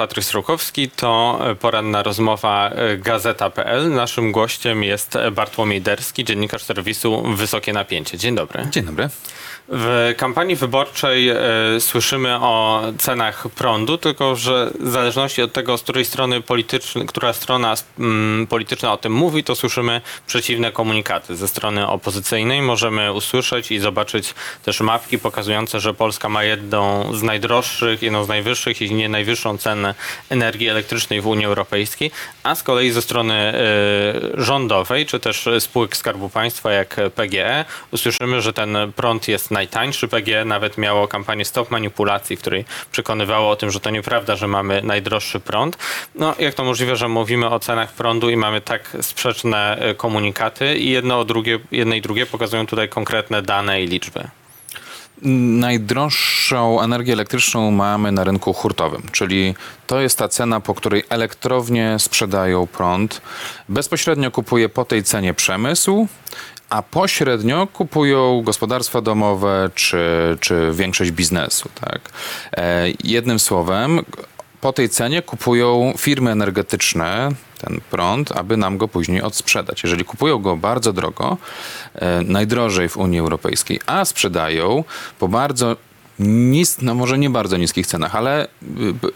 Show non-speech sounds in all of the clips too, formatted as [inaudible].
Patryk Strokowski, to poranna rozmowa Gazeta.pl. Naszym gościem jest Bartłomiej Derski, dziennikarz serwisu Wysokie Napięcie. Dzień dobry. Dzień dobry. W kampanii wyborczej słyszymy o cenach prądu, tylko że w zależności od tego, z której strony politycznej, która strona mm, polityczna o tym mówi, to słyszymy przeciwne komunikaty. Ze strony opozycyjnej możemy usłyszeć i zobaczyć też mapki pokazujące, że Polska ma jedną z najdroższych, jedną z najwyższych, jeśli nie najwyższą cenę energii elektrycznej w Unii Europejskiej, a z kolei ze strony y, rządowej, czy też spółek Skarbu Państwa jak PGE, usłyszymy, że ten prąd jest najtańszy. PGE nawet miało kampanię Stop Manipulacji, w której przekonywało o tym, że to nieprawda, że mamy najdroższy prąd. No, jak to możliwe, że mówimy o cenach prądu i mamy tak sprzeczne e, komunikaty i jedno, drugie, jedne i drugie pokazują tutaj konkretne dane i liczby? Najdroższą energię elektryczną mamy na rynku hurtowym, czyli to jest ta cena, po której elektrownie sprzedają prąd. Bezpośrednio kupuje po tej cenie przemysł, a pośrednio kupują gospodarstwa domowe czy, czy większość biznesu. Tak? E, jednym słowem, po tej cenie kupują firmy energetyczne ten prąd, aby nam go później odsprzedać. Jeżeli kupują go bardzo drogo, e, najdrożej w Unii Europejskiej, a sprzedają po bardzo nis, no może nie bardzo niskich cenach, ale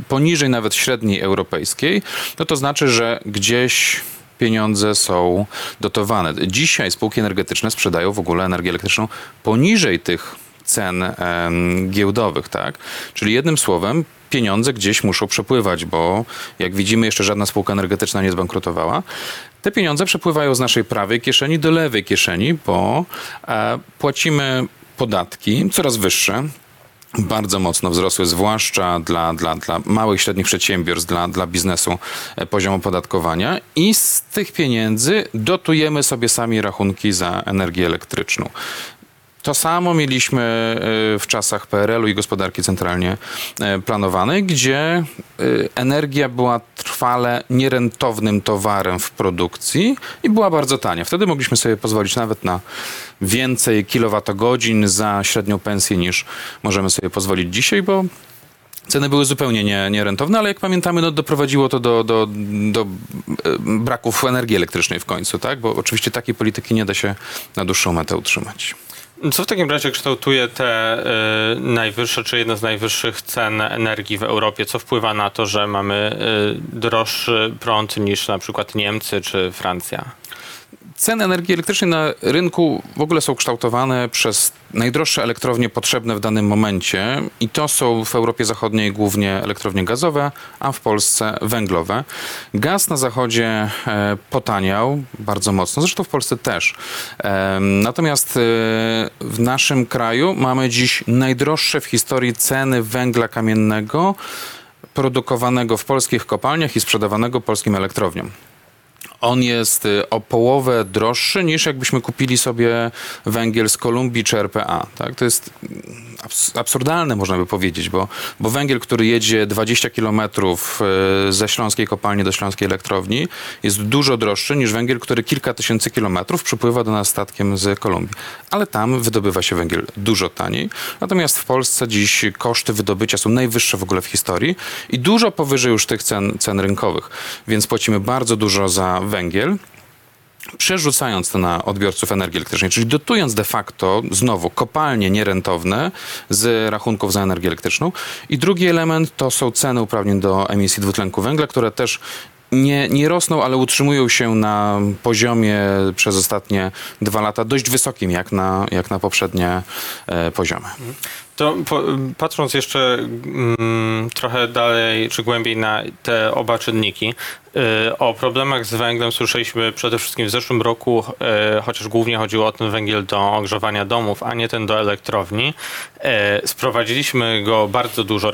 poniżej nawet średniej europejskiej, no to znaczy, że gdzieś pieniądze są dotowane. Dzisiaj spółki energetyczne sprzedają w ogóle energię elektryczną poniżej tych cen giełdowych, tak? Czyli jednym słowem pieniądze gdzieś muszą przepływać, bo jak widzimy jeszcze żadna spółka energetyczna nie zbankrutowała. Te pieniądze przepływają z naszej prawej kieszeni do lewej kieszeni, bo e, płacimy podatki coraz wyższe, bardzo mocno wzrosły, zwłaszcza dla, dla, dla małych i średnich przedsiębiorstw, dla, dla biznesu e, poziom opodatkowania i z tych pieniędzy dotujemy sobie sami rachunki za energię elektryczną. To samo mieliśmy e, w czasach PRL-u i gospodarki centralnie e, planowanej, gdzie e, energia była trwale nierentownym towarem w produkcji i była bardzo tania. Wtedy mogliśmy sobie pozwolić nawet na więcej kilowatogodzin za średnią pensję niż możemy sobie pozwolić dzisiaj, bo Ceny były zupełnie nie, nierentowne, ale jak pamiętamy, no, doprowadziło to do, do, do braków energii elektrycznej w końcu, tak? Bo oczywiście takiej polityki nie da się na dłuższą metę utrzymać. Co w takim razie kształtuje te y, najwyższe, czy jedne z najwyższych cen energii w Europie? Co wpływa na to, że mamy y, droższy prąd niż na przykład Niemcy czy Francja? Ceny energii elektrycznej na rynku w ogóle są kształtowane przez najdroższe elektrownie potrzebne w danym momencie i to są w Europie Zachodniej głównie elektrownie gazowe, a w Polsce węglowe. Gaz na zachodzie e, potaniał bardzo mocno, zresztą w Polsce też. E, natomiast e, w naszym kraju mamy dziś najdroższe w historii ceny węgla kamiennego produkowanego w polskich kopalniach i sprzedawanego polskim elektrowniom on jest y, o połowę droższy niż jakbyśmy kupili sobie węgiel z Kolumbii czy RPA. Tak? To jest absurdalne, można by powiedzieć, bo, bo węgiel, który jedzie 20 kilometrów y, ze śląskiej kopalni do śląskiej elektrowni, jest dużo droższy niż węgiel, który kilka tysięcy kilometrów przypływa do nas statkiem z Kolumbii. Ale tam wydobywa się węgiel dużo taniej. Natomiast w Polsce dziś koszty wydobycia są najwyższe w ogóle w historii i dużo powyżej już tych cen, cen rynkowych. Więc płacimy bardzo dużo za węgiel, przerzucając to na odbiorców energii elektrycznej, czyli dotując de facto znowu kopalnie nierentowne z rachunków za energię elektryczną. I drugi element to są ceny uprawnień do emisji dwutlenku węgla, które też nie, nie rosną, ale utrzymują się na poziomie przez ostatnie dwa lata dość wysokim, jak na, jak na poprzednie e, poziomy. To po, patrząc jeszcze mm, trochę dalej czy głębiej na te oba czynniki, y, o problemach z węglem słyszeliśmy przede wszystkim w zeszłym roku, y, chociaż głównie chodziło o ten węgiel do ogrzewania domów, a nie ten do elektrowni. Y, sprowadziliśmy go bardzo dużo,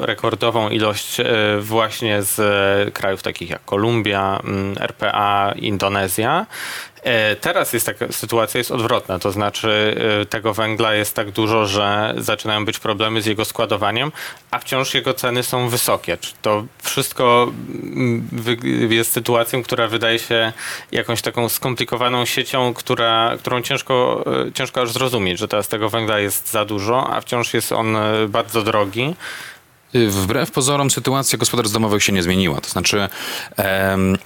rekordową ilość właśnie z krajów takich jak Kolumbia, mm, RPA, Indonezja. E, teraz jest taka sytuacja jest odwrotna, to znaczy e, tego węgla jest tak dużo, że zaczynają być problemy z jego składowaniem, a wciąż jego ceny są wysokie. To wszystko mm, jest sytuacją, która wydaje się jakąś taką skomplikowaną siecią, która, którą ciężko, e, ciężko aż zrozumieć, że teraz tego węgla jest za dużo, a wciąż jest on bardzo drogi. Wbrew pozorom sytuacja gospodarstw domowych się nie zmieniła. To znaczy em,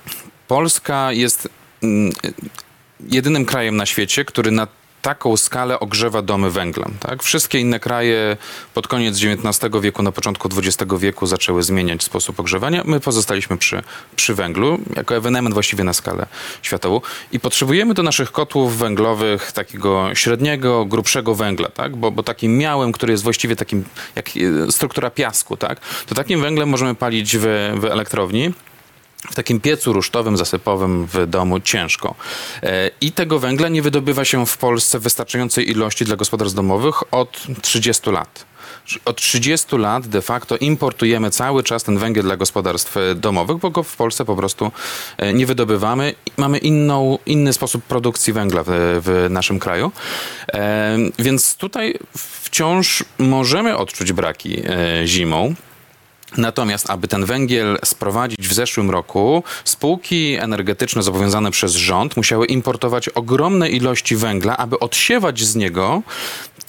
Polska jest mm, jedynym krajem na świecie, który na taką skalę ogrzewa domy węglem. Tak? Wszystkie inne kraje pod koniec XIX wieku, na początku XX wieku zaczęły zmieniać sposób ogrzewania. My pozostaliśmy przy, przy węglu, jako ewenement właściwie na skalę światową. I potrzebujemy do naszych kotłów węglowych takiego średniego, grubszego węgla, tak? bo, bo takim miałym, który jest właściwie takim jak e, struktura piasku, tak? to takim węglem możemy palić w, w elektrowni w takim piecu rusztowym, zasypowym w domu ciężko. E, I tego węgla nie wydobywa się w Polsce w wystarczającej ilości dla gospodarstw domowych od 30 lat. Od 30 lat de facto importujemy cały czas ten węgiel dla gospodarstw e, domowych, bo go w Polsce po prostu e, nie wydobywamy. Mamy inną, inny sposób produkcji węgla w, w naszym kraju. Więc tutaj wciąż możemy odczuć braki zimą. Natomiast, aby ten węgiel sprowadzić w zeszłym roku, spółki energetyczne zobowiązane przez rząd musiały importować ogromne ilości węgla, aby odsiewać z niego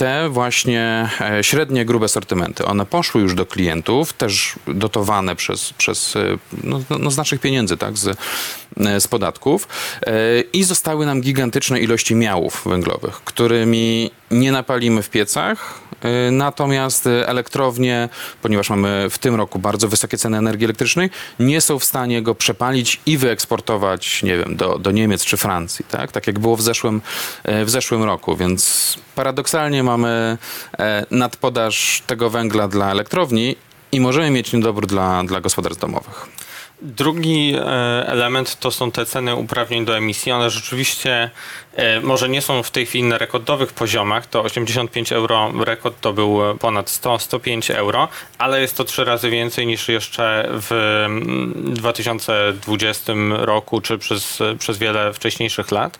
te właśnie e, średnie, grube sortymenty. One poszły już do klientów, też dotowane przez, przez e, no, no z naszych pieniędzy, tak, z, e, z podatków i zostały nam gigantyczne ilości miałów węglowych, którymi nie napalimy w piecach, e, natomiast elektrownie, ponieważ mamy w tym roku bardzo wysokie ceny energii elektrycznej, nie są w stanie go przepalić i wyeksportować, nie wiem, do, do Niemiec czy Francji, tak? Tak jak było w zeszłym, e, w zeszłym roku, więc paradoksalnie mamy e, nadpodaż tego węgla dla elektrowni i możemy mieć niedobór dla, dla gospodarstw domowych. Drugi e, element to są te ceny uprawnień do emisji. One rzeczywiście e, może nie są w tej chwili na rekordowych poziomach, to 85 euro rekord to był ponad 100-105 euro, ale jest to trzy razy więcej niż jeszcze w mm, 2020 roku czy przez, przez wiele wcześniejszych lat.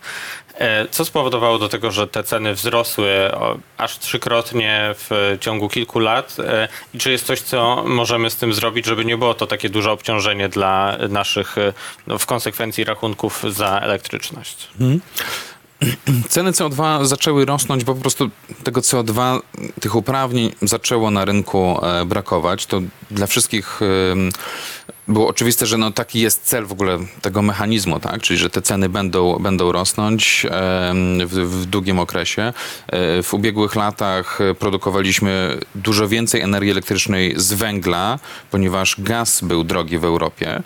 E, Co spowodowało do tego, że te ceny wzrosły aż trzykrotnie w ciągu kilku lat? E, I czy jest coś, co możemy z tym zrobić, żeby nie było to takie duże obciążenie dla naszych, e, no, w konsekwencji rachunków za elektryczność? [clears throat] Ceny CO2 zaczęły rosnąć, bo po prostu tego CO2, tych uprawnień zaczęło na rynku brakować. To dla wszystkich było oczywiste, że no taki jest cel w ogóle tego mechanizmu, tak? czyli że te ceny będą, będą rosnąć w, w długim okresie. E, W ubiegłych latach produkowaliśmy dużo więcej energii elektrycznej z węgla, ponieważ gaz był drogi w Europie,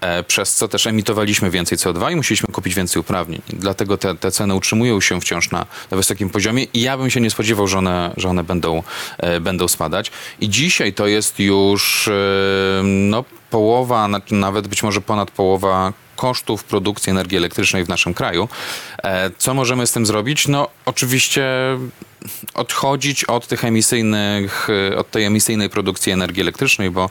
e, przez co też emitowaliśmy więcej CO2 i musieliśmy kupić więcej uprawnień. Dlatego te, te ceny utrzymują się wciąż na, na wysokim poziomie i ja bym się nie spodziewał, że one, że one będą, e, będą spadać. I dzisiaj to jest już no, połowa, nawet być może ponad połowa kosztów produkcji energii elektrycznej w naszym kraju. E, Co możemy z tym zrobić? No oczywiście odchodzić od tych emisyjnych, e, od tej emisyjnej produkcji energii elektrycznej, bo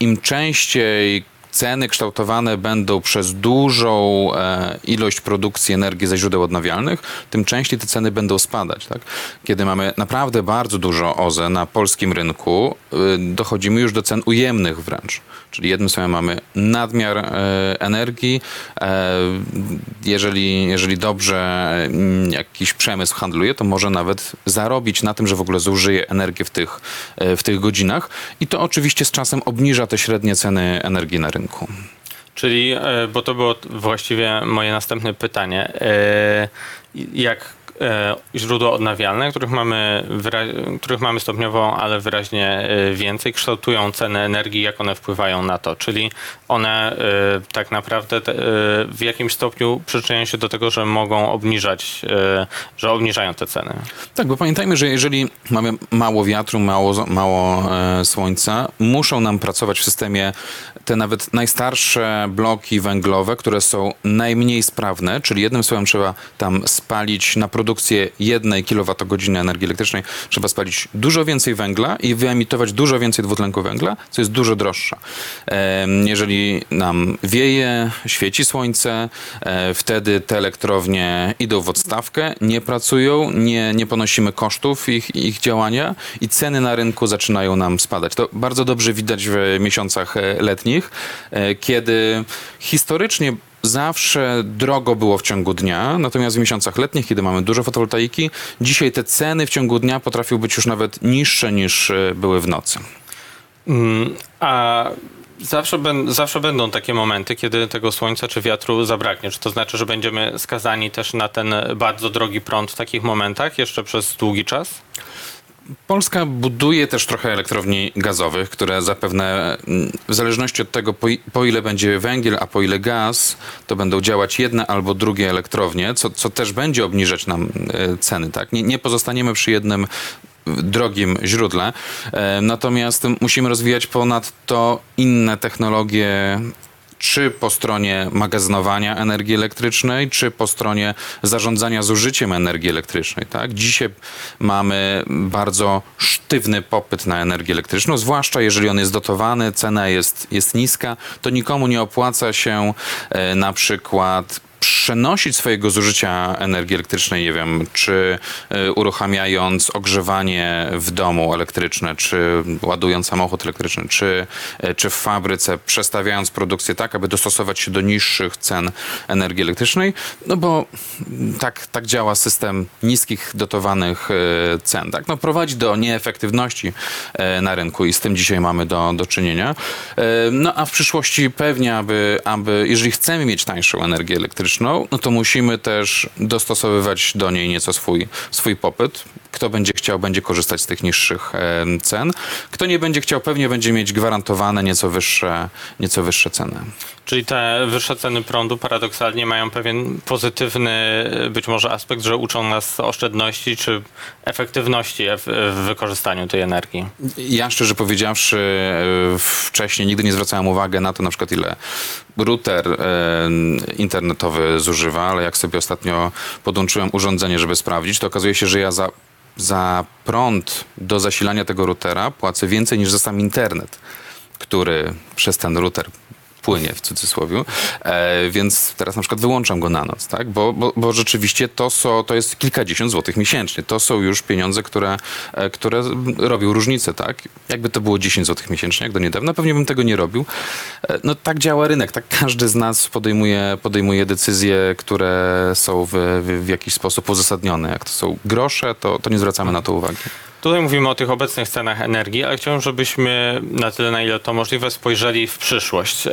im częściej ceny kształtowane będą przez dużą e, ilość produkcji energii ze źródeł odnawialnych, tym częściej te ceny będą spadać. Tak? Kiedy mamy naprawdę bardzo dużo OZE na polskim rynku, y, dochodzimy już do cen ujemnych wręcz. Czyli jednym słowem mamy nadmiar e, energii. E, jeżeli, jeżeli dobrze mm, jakiś przemysł handluje, to może nawet zarobić na tym, że w ogóle zużyje energię w tych, w tych godzinach. I to oczywiście z czasem obniża te średnie ceny energii na rynku. Czyli, e, bo to było właściwie moje następne pytanie, e, jak źródła odnawialne, których mamy, których mamy stopniowo, ale wyraźnie e, więcej, kształtują ceny energii, jak one wpływają na to. Czyli one e, tak naprawdę e, w jakimś stopniu przyczyniają się do tego, że mogą obniżać, e, że obniżają te ceny. Tak, bo pamiętajmy, że jeżeli mamy mało wiatru, mało, mało e, słońca, muszą nam pracować w systemie te nawet najstarsze bloki węglowe, które są najmniej sprawne, czyli jednym słowem trzeba tam spalić na produkcję jednej kilowatogodziny energii elektrycznej, trzeba spalić dużo więcej węgla i wyemitować dużo więcej dwutlenku węgla, co jest dużo droższe. Jeżeli nam wieje, świeci słońce, e, wtedy te elektrownie idą w odstawkę, nie pracują, nie, nie ponosimy kosztów ich, ich działania i ceny na rynku zaczynają nam spadać. To bardzo dobrze widać w miesiącach e, letnich, e, kiedy historycznie zawsze drogo było w ciągu dnia, natomiast w miesiącach letnich, kiedy mamy dużo fotowoltaiki, dzisiaj te ceny w ciągu dnia potrafią być już nawet niższe niż e, były w nocy. Mm, a zawsze, ben, zawsze będą takie momenty, kiedy tego słońca czy wiatru zabraknie. Czy to znaczy, że będziemy skazani też na ten bardzo drogi prąd w takich momentach jeszcze przez długi czas? Polska buduje też trochę elektrowni gazowych, które zapewne mm, w zależności od tego, po, po ile będzie węgiel, a po ile gaz, to będą działać jedne albo drugie elektrownie, co, co też będzie obniżać nam e, ceny. Tak? Nie, nie pozostaniemy przy jednym drogim źródle. E, Natomiast musimy rozwijać ponadto inne technologie czy po stronie magazynowania energii elektrycznej, czy po stronie zarządzania zużyciem energii elektrycznej. Tak? Dzisiaj mamy bardzo sztywny popyt na energię elektryczną, zwłaszcza jeżeli on jest dotowany, cena jest, jest niska, to nikomu nie opłaca się e, na przykład przenosić swojego zużycia energii elektrycznej, nie wiem, czy y, uruchamiając ogrzewanie w domu elektryczne, czy ładując samochód elektryczny, czy, y, czy w fabryce, przestawiając produkcję tak, aby dostosować się do niższych cen energii elektrycznej, no bo tak, tak działa system niskich dotowanych y, cen. Tak? No, prowadzi do nieefektywności na rynku i z tym dzisiaj mamy do, do czynienia. No a w przyszłości pewnie, aby, aby jeżeli chcemy mieć tańszą energię elektryczną, no to musimy też dostosowywać do niej nieco swój, swój popyt. Kto będzie chciał, będzie korzystać z tych niższych em, cen. Kto nie będzie chciał, pewnie będzie mieć gwarantowane nieco wyższe, nieco wyższe ceny. Czyli te wyższe ceny prądu paradoksalnie mają pewien pozytywny być może aspekt, że uczą nas oszczędności czy efektywności w, w wykorzystaniu tej energii. Ja szczerze powiedziawszy, e, wcześniej nigdy nie zwracałem uwagi na to, na przykład ile router e, internetowy zużywa, ale jak sobie ostatnio podłączyłem urządzenie, żeby sprawdzić, to okazuje się, że ja za, za prąd do zasilania tego routera płacę więcej niż za sam internet, który przez ten router płynie w cudzysłowie, e, więc teraz na przykład wyłączam go na noc, tak? bo, bo, bo rzeczywiście to, są, to jest kilkadziesiąt złotych miesięcznie. To są już pieniądze, które, e, które robią różnicę. Tak? Jakby to było 10 złotych miesięcznie, jak do niedawna, pewnie bym tego nie robił. E, no tak działa rynek, tak każdy z nas podejmuje, podejmuje decyzje, które są w, w, w jakiś sposób uzasadnione. Jak to są grosze, to, to nie zwracamy na to uwagi. Tutaj mówimy o tych obecnych cenach energii, ale chciałbym, żebyśmy na tyle, na ile to możliwe, spojrzeli w przyszłość. E,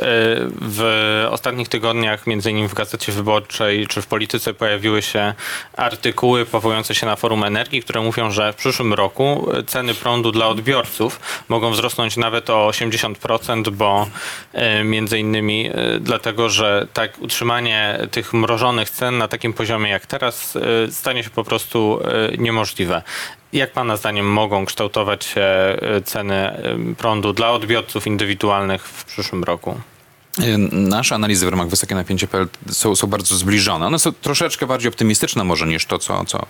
W ostatnich tygodniach, między innymi w Gazecie Wyborczej czy w Polityce, pojawiły się artykuły powołujące się na Forum Energii, które mówią, że w przyszłym roku ceny prądu dla odbiorców mogą wzrosnąć nawet o 80%, bo e, między innymi e, dlatego, że tak utrzymanie tych mrożonych cen na takim poziomie jak teraz stanie się po prostu niemożliwe. Jak Pana zdaniem mogą kształtować się e, ceny e, prądu dla odbiorców indywidualnych w przyszłym roku? Nasze analizy w ramach Wysokie Napięcie.pl są, są bardzo zbliżone. One są troszeczkę bardziej optymistyczne może niż to, co, co,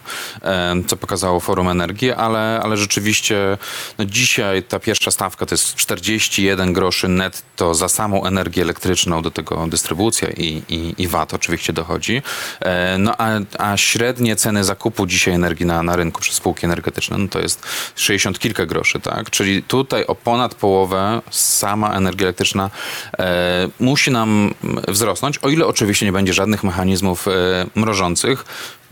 co pokazało Forum Energii, ale, ale rzeczywiście no dzisiaj ta pierwsza stawka to jest 41 groszy netto za samą energię elektryczną, do tego dystrybucja i, i, i VAT oczywiście dochodzi. E, No a, a średnie ceny zakupu dzisiaj energii na, na rynku przez spółki energetyczne no to jest 60 kilka groszy, tak? Czyli tutaj o ponad połowę sama energia elektryczna e, musi nam wzrosnąć, o ile oczywiście nie będzie żadnych mechanizmów e, mrożących.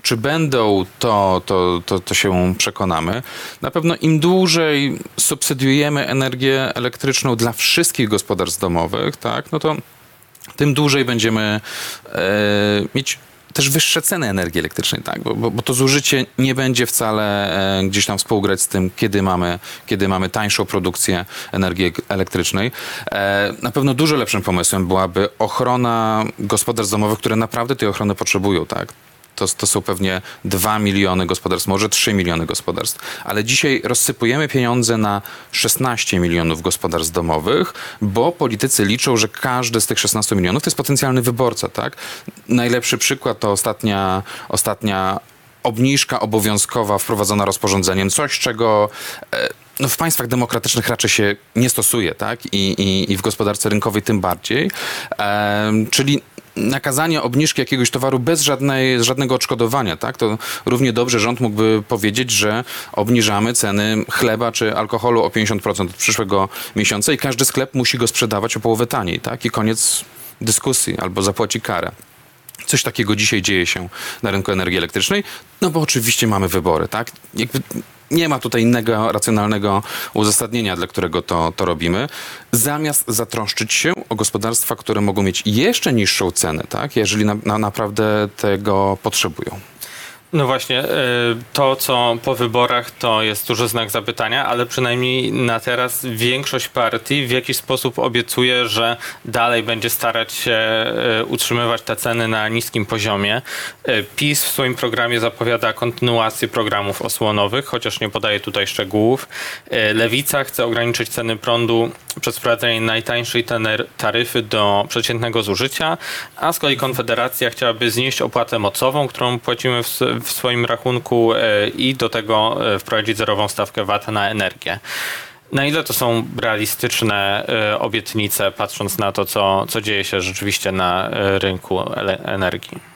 Czy będą, to, to, to, to się przekonamy. Na pewno im dłużej subsydiujemy energię elektryczną dla wszystkich gospodarstw domowych, tak, no to tym dłużej będziemy e, mieć też wyższe ceny energii elektrycznej, tak? bo, bo, bo to zużycie nie będzie wcale e, gdzieś tam współgrać z tym, kiedy mamy, kiedy mamy tańszą produkcję energii ek- elektrycznej. E, na pewno dużo lepszym pomysłem byłaby ochrona gospodarstw domowych, które naprawdę tej ochrony potrzebują. Tak? To, to są pewnie 2 miliony gospodarstw, może 3 miliony gospodarstw. Ale dzisiaj rozsypujemy pieniądze na 16 milionów gospodarstw domowych, bo politycy liczą, że każdy z tych 16 milionów to jest potencjalny wyborca. Tak? Najlepszy przykład to ostatnia, ostatnia obniżka obowiązkowa wprowadzona rozporządzeniem, coś czego e, no w państwach demokratycznych raczej się nie stosuje, tak? I, i, i w gospodarce rynkowej tym bardziej. Em, czyli nakazanie obniżki jakiegoś towaru bez żadnej, żadnego odszkodowania, tak? To równie dobrze rząd mógłby powiedzieć, że obniżamy ceny chleba czy alkoholu o 50% od przyszłego miesiąca i każdy sklep musi go sprzedawać o połowę taniej, tak? I koniec dyskusji albo zapłaci karę. Coś takiego dzisiaj dzieje się na rynku energii elektrycznej, no bo oczywiście mamy wybory, tak? Jakby nie ma tutaj innego racjonalnego uzasadnienia, dla którego to, to robimy. Zamiast zatroszczyć się o gospodarstwa, które mogą mieć jeszcze niższą cenę, tak? Jeżeli na, na, naprawdę tego potrzebują. No właśnie, y, to co po wyborach to jest duży znak zapytania, ale przynajmniej na teraz większość partii w jakiś sposób obiecuje, że dalej będzie starać się y, utrzymywać te ceny na niskim poziomie. Y, PiS w swoim programie zapowiada kontynuację programów osłonowych, chociaż nie podaje tutaj szczegółów. Lewica chce ograniczyć ceny prądu przez wprowadzenie najtańszej taryfy do przeciętnego zużycia, a z kolei Konfederacja chciałaby znieść opłatę mocową, którą płacimy w, w swoim rachunku e, i do tego e, wprowadzić zerową stawkę VAT na energię. Na ile to są realistyczne e, obietnice, patrząc na to, co, co dzieje się rzeczywiście na rynku energii?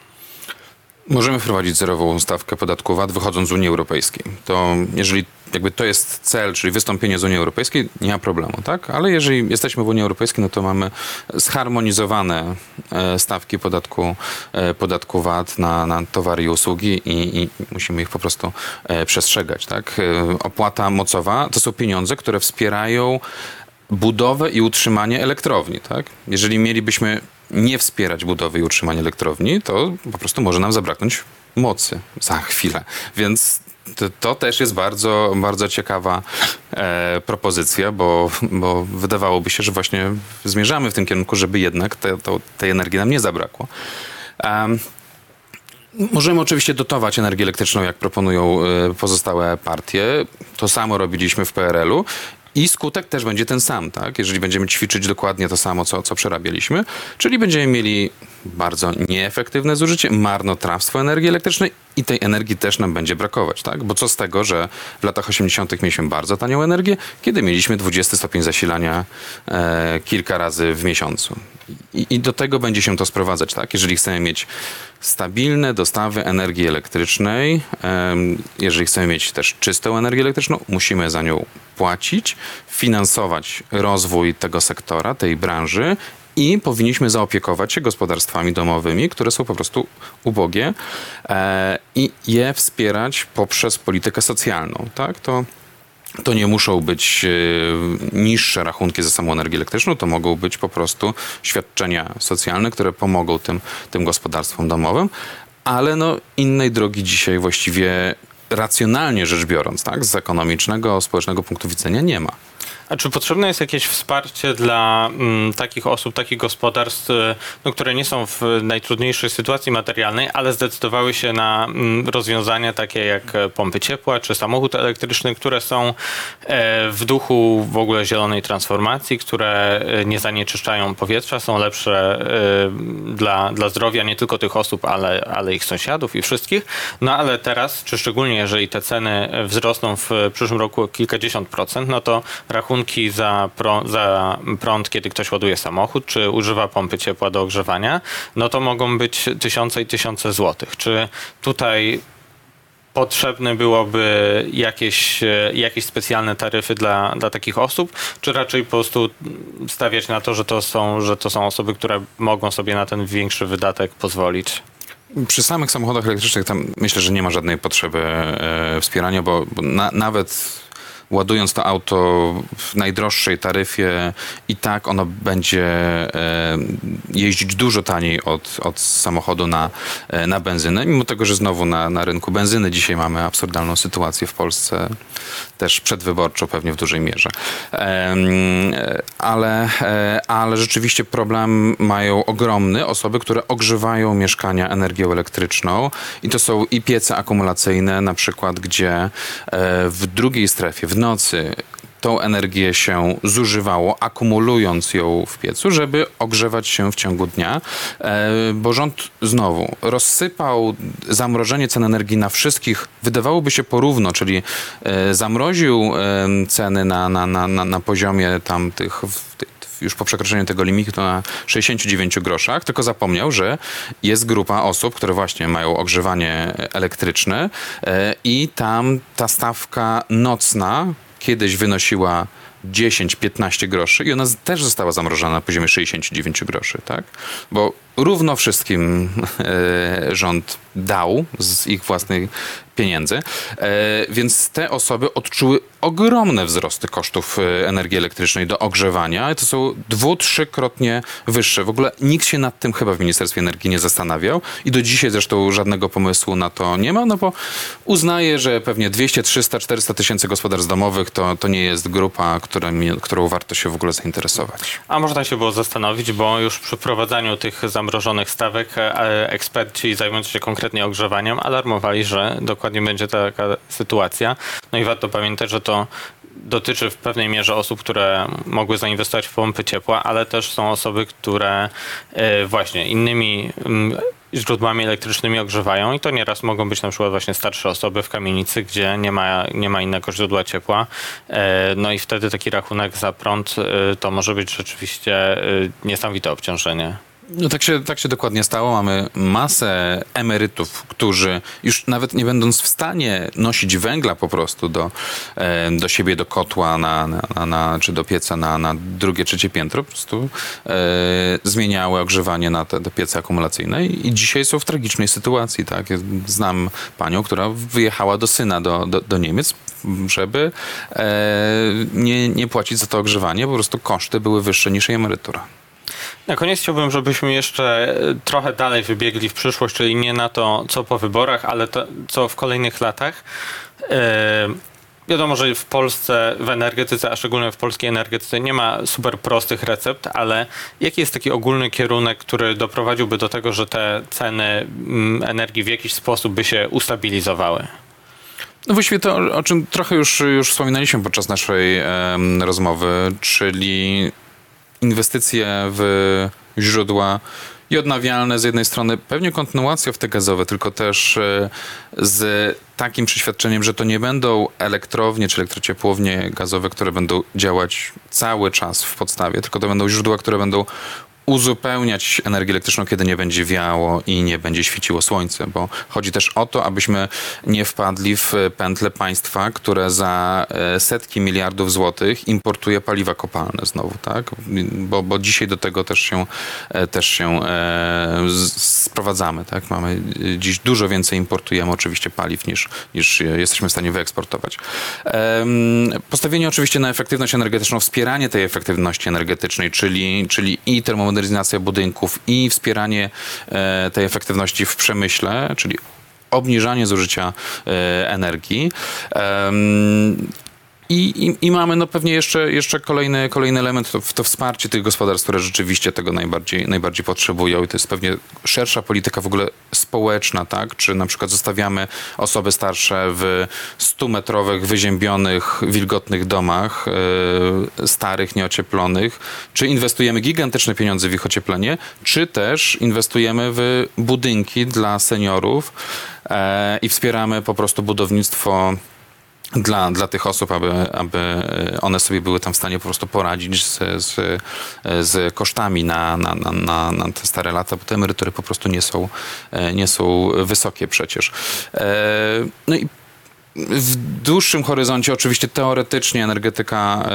Możemy wprowadzić zerową stawkę podatku VAT wychodząc z Unii Europejskiej. To jeżeli jakby to jest cel, czyli wystąpienie z Unii Europejskiej, nie ma problemu, tak? Ale jeżeli jesteśmy w Unii Europejskiej, no to mamy zharmonizowane e, stawki podatku, e, podatku VAT na, na towary i usługi i, i musimy ich po prostu e, przestrzegać, tak? Opłata mocowa to są pieniądze, które wspierają budowę i utrzymanie elektrowni, tak? Jeżeli mielibyśmy nie wspierać budowy i utrzymania elektrowni, to po prostu może nam zabraknąć mocy za chwilę. Więc to, to też jest bardzo, bardzo ciekawa e, propozycja, bo, bo wydawałoby się, że właśnie zmierzamy w tym kierunku, żeby jednak te, to, tej energii nam nie zabrakło. Em, Możemy oczywiście dotować energię elektryczną, jak proponują e, pozostałe partie. To samo robiliśmy w PRL-u. I skutek też będzie ten sam, tak? Jeżeli będziemy ćwiczyć dokładnie to samo, co, co przerabialiśmy, czyli będziemy mieli bardzo nieefektywne zużycie, marnotrawstwo energii elektrycznej i tej energii też nam będzie brakować, tak? Bo co z tego, że w latach 80. mieliśmy bardzo tanią energię, kiedy mieliśmy 20 stopień zasilania e, kilka razy w miesiącu. I, I do tego będzie się to sprowadzać, tak? Jeżeli chcemy mieć stabilne dostawy energii elektrycznej, em, jeżeli chcemy mieć też czystą energię elektryczną, musimy za nią płacić, finansować rozwój tego sektora, tej branży i powinniśmy zaopiekować się gospodarstwami domowymi, które są po prostu ubogie e, i je wspierać poprzez politykę socjalną. Tak? To to nie muszą być e, niższe rachunki za samą energię elektryczną, to mogą być po prostu świadczenia socjalne, które pomogą tym, tym gospodarstwom domowym, ale no innej drogi dzisiaj właściwie racjonalnie rzecz biorąc, tak, z ekonomicznego, społecznego punktu widzenia nie ma. A czy potrzebne jest jakieś wsparcie dla mm, takich osób, takich gospodarstw, y, no, które nie są w najtrudniejszej sytuacji materialnej, ale zdecydowały się na mm, rozwiązania takie jak e, pompy ciepła czy samochód elektryczny, które są e, w duchu w ogóle zielonej transformacji, które e, nie zanieczyszczają powietrza, są lepsze e, dla, dla zdrowia nie tylko tych osób, ale, ale ich sąsiadów i wszystkich. No ale teraz, czy szczególnie jeżeli te ceny wzrosną w przyszłym roku o kilkadziesiąt procent, no to rachunki za, za prąd, kiedy ktoś ładuje samochód, czy używa pompy ciepła do ogrzewania, no to mogą być tysiące i tysiące złotych. Czy tutaj potrzebne byłoby jakieś, e, jakieś specjalne taryfy dla, dla takich osób, czy raczej po prostu stawiać na to, że to, są, że to są osoby, które mogą sobie na ten większy wydatek pozwolić? Przy samych samochodach elektrycznych tam myślę, że nie ma żadnej potrzeby e, wspierania, bo, bo na, nawet ładując to auto w najdroższej taryfie i tak ono będzie e, jeździć dużo taniej od, od samochodu na, e, na benzynę, mimo tego, że znowu na, na rynku benzyny dzisiaj mamy absurdalną sytuację w Polsce, też przedwyborczo pewnie w dużej mierze. E, ale, ale rzeczywiście problem mają ogromny osoby, które ogrzewają mieszkania energią elektryczną i to są i piece akumulacyjne na przykład, gdzie w drugiej strefie, w nocy tą energię się zużywało, akumulując ją w piecu, żeby ogrzewać się w ciągu dnia, e, bo rząd znowu rozsypał zamrożenie cen energii na wszystkich, wydawałoby się porówno, czyli e, zamroził e, ceny na, na, na, na, poziomie tam tych już po przekroczeniu tego limitu na 69 groszach, tylko zapomniał, że jest grupa osób, które właśnie mają ogrzewanie elektryczne e, i tam ta stawka nocna kiedyś wynosiła 10-15 groszy i ona też została zamrożona na poziomie 69 groszy, tak? Bo równo wszystkim e, rząd dał z ich własnych pieniędzy, e, więc te osoby odczuły ogromne wzrosty kosztów e, energii elektrycznej do ogrzewania. To są dwu, trzykrotnie wyższe. W ogóle nikt się nad tym chyba w Ministerstwie Energii nie zastanawiał i do dzisiaj zresztą żadnego pomysłu na to nie ma, no bo uznaje, że pewnie 200, 300, 400 tysięcy gospodarstw domowych to, to nie jest grupa, którym, którą warto się w ogóle zainteresować. A można się było zastanowić, bo już przy wprowadzaniu tych zamrożonych stawek e, eksperci zajmujący się konkretnie ogrzewaniem alarmowali, że dokładnie będzie taka sytuacja. No i warto pamiętać, że to dotyczy w pewnej mierze osób, które mogły zainwestować w pompy ciepła, ale też są osoby, które e, właśnie innymi źródłami elektrycznymi ogrzewają i to nieraz mogą być na przykład właśnie starsze osoby w kamienicy, gdzie nie ma, nie ma innego źródła ciepła. E, No i wtedy taki rachunek za prąd e, to może być rzeczywiście e, niesamowite obciążenie. No tak się, tak się dokładnie stało. Mamy masę emerytów, którzy już nawet nie będąc w stanie nosić węgla po prostu do, e, do siebie, do kotła na, na, na, czy do pieca na, na drugie, trzecie piętro, po prostu e, zmieniały ogrzewanie na te, te piece akumulacyjne i, i dzisiaj są w tragicznej sytuacji. Tak? Znam panią, która wyjechała do syna do, do, do Niemiec, żeby e, nie, nie płacić za to ogrzewanie, po prostu koszty były wyższe niż jej emerytura. Na koniec chciałbym, żebyśmy jeszcze e, trochę dalej wybiegli w przyszłość, czyli nie na to, co po wyborach, ale to, co w kolejnych latach. E, Wiadomo, że w Polsce w energetyce, a szczególnie w polskiej energetyce nie ma super prostych recept, ale jaki jest taki ogólny kierunek, który doprowadziłby do tego, że te ceny mm, energii w jakiś sposób by się ustabilizowały? No właściwie to, o czym trochę już, już wspominaliśmy podczas naszej em, rozmowy, czyli inwestycje w źródła i odnawialne. Z jednej strony, pewnie kontynuacja w te gazowe, tylko też e, z takim przeświadczeniem, że to nie będą elektrownie czy elektrociepłownie gazowe, które będą działać cały czas w podstawie, tylko to będą źródła, które będą uzupełniać energię elektryczną, kiedy nie będzie wiało i nie będzie świeciło słońce, bo chodzi też o to, abyśmy nie wpadli w pętle państwa, które za e, setki miliardów złotych importuje paliwa kopalne znowu, tak? Bo, bo dzisiaj do tego też się, e, też się e, sprowadzamy, tak? Mamy dziś dużo więcej importujemy oczywiście paliw niż, niż jesteśmy w stanie wyeksportować. Postawienie oczywiście na efektywność energetyczną, wspieranie tej efektywności energetycznej, czyli, czyli i termomodernizacja budynków, i wspieranie e, tej efektywności w przemyśle, czyli obniżanie zużycia e, energii. I, i, I mamy no pewnie jeszcze, jeszcze kolejny, kolejny element, to, to wsparcie tych gospodarstw, które rzeczywiście tego najbardziej, najbardziej potrzebują. I to jest pewnie szersza polityka w ogóle społeczna, tak? Czy na przykład zostawiamy osoby starsze w 100-metrowych, wyziębionych, wilgotnych domach, e, starych, nieocieplonych, czy inwestujemy gigantyczne pieniądze w ich ocieplenie, czy też inwestujemy w budynki dla seniorów e, i wspieramy po prostu budownictwo dla, dla tych osób, aby, aby one sobie były tam w stanie po prostu poradzić z, z, z kosztami na, na, na, na, te stare lata, bo te emerytury po prostu nie są, e, nie są wysokie przecież. E, No i w dłuższym horyzoncie oczywiście teoretycznie energetyka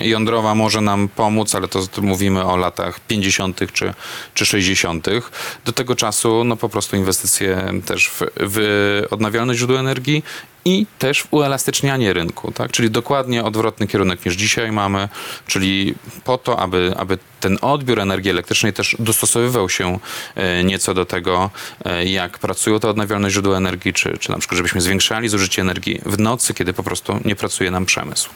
jądrowa może nam pomóc, ale to, to mówimy o latach 50. czy, czy 60. Do tego czasu no po prostu inwestycje też w, w odnawialne źródła energii i też uelastycznianie rynku, tak? czyli dokładnie odwrotny kierunek niż dzisiaj mamy, czyli po to, aby, aby ten odbiór energii elektrycznej też dostosowywał się e, nieco do tego, e, jak pracują te odnawialne źródła energii, czy, czy na przykład żebyśmy zwiększali zużycie energii w nocy, kiedy po prostu nie pracuje nam przemysł.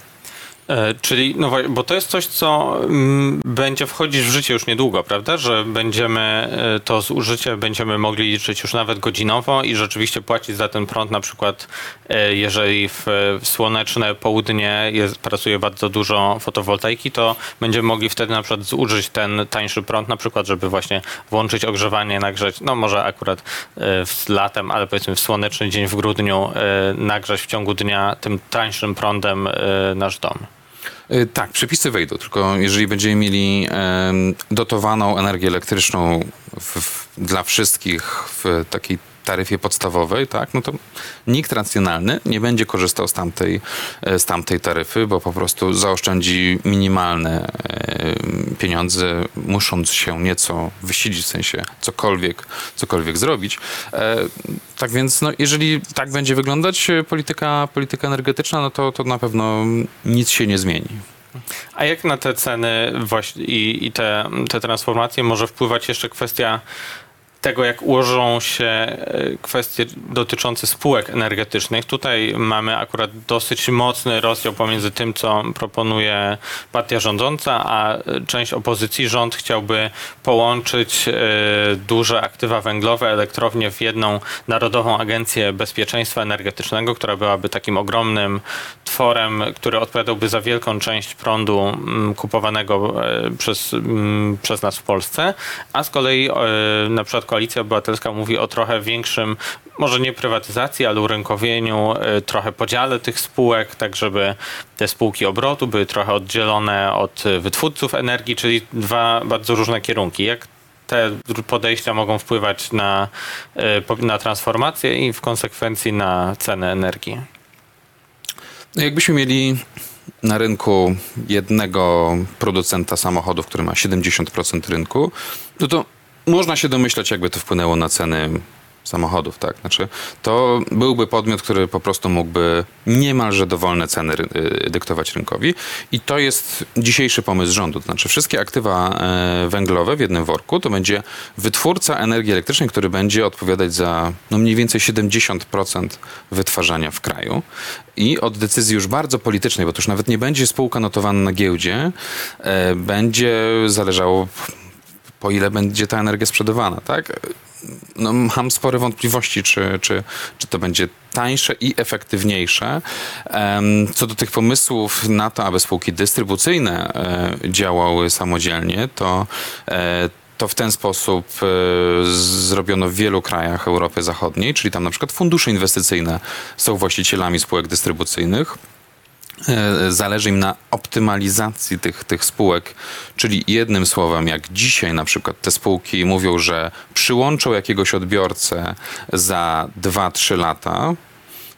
E, Czyli, no bo to jest coś, co mm, będzie wchodzić w życie już niedługo, prawda? Że będziemy e, to zużycie będziemy mogli liczyć już nawet godzinowo i rzeczywiście płacić za ten prąd, na przykład e, jeżeli w, słoneczne południe jest, pracuje bardzo dużo fotowoltaiki, to będziemy mogli wtedy na przykład zużyć ten tańszy prąd, na przykład, żeby właśnie włączyć ogrzewanie, nagrzeć, no może akurat w latem, ale powiedzmy w słoneczny dzień w grudniu nagrzać w ciągu dnia tym tańszym prądem nasz dom. Y, Tak, przepisy wejdą, tylko jeżeli będziemy mieli dotowaną energię elektryczną w, dla wszystkich w takiej taryfie podstawowej, tak, no to nikt racjonalny nie będzie korzystał z tamtej, e, z tamtej taryfy, bo po prostu zaoszczędzi minimalne e, pieniądze, musząc się nieco wysilić, w sensie cokolwiek, cokolwiek zrobić. E, Tak więc, no, jeżeli tak będzie wyglądać polityka, polityka energetyczna, no to, to na pewno nic się nie zmieni. A jak na te ceny i, i te, te transformacje może wpływać jeszcze kwestia tego, jak ułożą się e, kwestie dotyczące spółek energetycznych. Tutaj mamy akurat dosyć mocny rozdział pomiędzy tym, co proponuje partia rządząca, a część opozycji, rząd chciałby połączyć e, duże aktywa węglowe, elektrownie w jedną Narodową Agencję Bezpieczeństwa Energetycznego, która byłaby takim ogromnym tworem, który odpowiadałby za wielką część prądu mm, kupowanego e, przez, mm, przez nas w Polsce, a z kolei na przykład Koalicja Obywatelska mówi o trochę większym, może nie prywatyzacji, ale urynkowieniu, e, trochę podziale tych spółek, tak żeby te spółki obrotu były trochę oddzielone od e, wytwórców energii, czyli dwa bardzo różne kierunki. Jak te podejścia mogą wpływać na, po- na transformację i w konsekwencji na cenę energii? No jakbyśmy mieli na rynku jednego producenta samochodów, który ma 70% rynku, no to można się domyślać, jakby to wpłynęło na ceny samochodów, tak? Znaczy, to byłby podmiot, który po prostu mógłby niemalże dowolne ceny y, dyktować rynkowi i to jest dzisiejszy pomysł rządu. To znaczy, wszystkie aktywa e, węglowe w jednym worku to będzie wytwórca energii elektrycznej, który będzie odpowiadać za no mniej więcej 70% wytwarzania w kraju i od decyzji już bardzo politycznej, bo to już nawet nie będzie spółka notowana na giełdzie, e, będzie zależało po ile będzie ta energia sprzedawana, tak? No, mam spore wątpliwości, czy, czy, czy to będzie tańsze i efektywniejsze. Co do tych pomysłów na to, aby spółki dystrybucyjne e, działały samodzielnie, to e, to w ten sposób e, zrobiono w wielu krajach Europy Zachodniej, czyli tam na przykład fundusze inwestycyjne są właścicielami spółek dystrybucyjnych. E, Zależy im na optymalizacji tych, tych spółek, czyli jednym słowem, jak dzisiaj na przykład te spółki mówią, że przyłączą jakiegoś odbiorcę za 2-3 lata,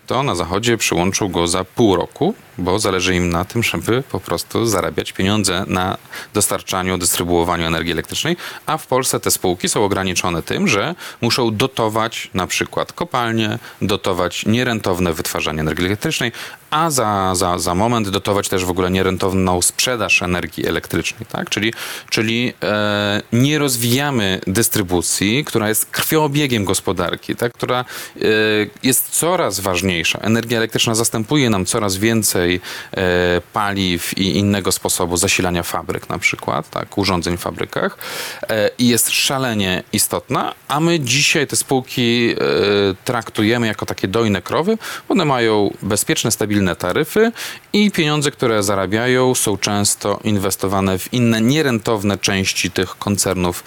to na zachodzie przyłączą go za pół roku, bo zależy im na tym, żeby po prostu zarabiać pieniądze na dostarczaniu, dystrybuowaniu energii elektrycznej, a w Polsce te spółki są ograniczone tym, że muszą dotować na przykład kopalnie, dotować nierentowne wytwarzanie energii elektrycznej, a za, za, za moment dotować też w ogóle nierentowną sprzedaż energii elektrycznej, tak? Czyli, czyli e, nie rozwijamy dystrybucji, która jest krwiobiegiem gospodarki, tak? która e, jest coraz ważniejsza. Energia elektryczna zastępuje nam coraz więcej e, paliw i innego sposobu zasilania fabryk na przykład, tak? urządzeń w fabrykach e, i jest szalenie istotna, a my dzisiaj te spółki e, traktujemy jako takie dojne krowy. One mają bezpieczne, stabilne taryfy i pieniądze, które zarabiają, są często inwestowane w inne nierentowne części tych koncernów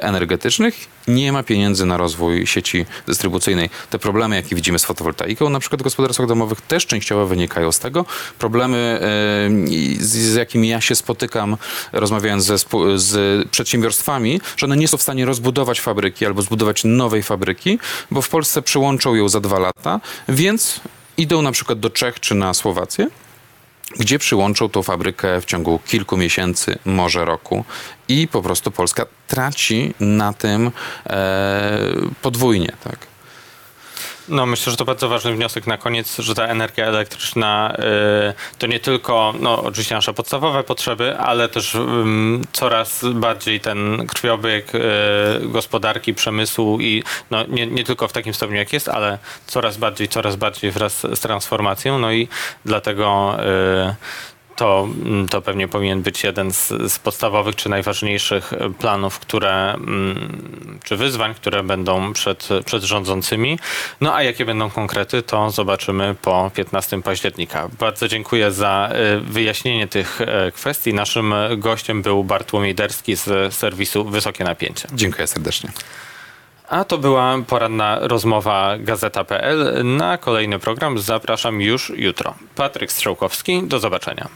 energetycznych. Nie ma pieniędzy na rozwój sieci dystrybucyjnej. Te problemy, jakie widzimy z fotowoltaiką, na przykład w gospodarstwach domowych, też częściowo wynikają z tego. Problemy, z, jakimi ja się spotykam, rozmawiając ze, z przedsiębiorstwami, że one nie są w stanie rozbudować fabryki albo zbudować nowej fabryki, bo w Polsce przyłączą ją za dwa lata, więc idą na przykład do Czech czy na Słowację gdzie przyłączą tą fabrykę w ciągu kilku miesięcy, może roku i po prostu Polska traci na tym e, podwójnie, tak. No myślę, że to bardzo ważny wniosek na koniec, że ta energia elektryczna y, to nie tylko, no oczywiście nasze podstawowe potrzeby, ale też ym, coraz bardziej ten krwiobieg y, gospodarki, przemysłu i no nie, nie tylko w takim stopniu jak jest, ale coraz bardziej, coraz bardziej wraz z transformacją, no i dlatego y, to, mm, to pewnie powinien być jeden z, z podstawowych czy najważniejszych planów, które, mm, czy wyzwań, które będą przed, przed rządzącymi. No a jakie będą konkrety, to zobaczymy po 15 października. Bardzo dziękuję za e, wyjaśnienie tych e, kwestii. Naszym gościem był Bartłomiej Derski z serwisu Wysokie Napięcie. Dziękuję serdecznie. A to była poranna rozmowa Gazeta.pl. Na kolejny program zapraszam już jutro. Patryk Strzałkowski, do zobaczenia.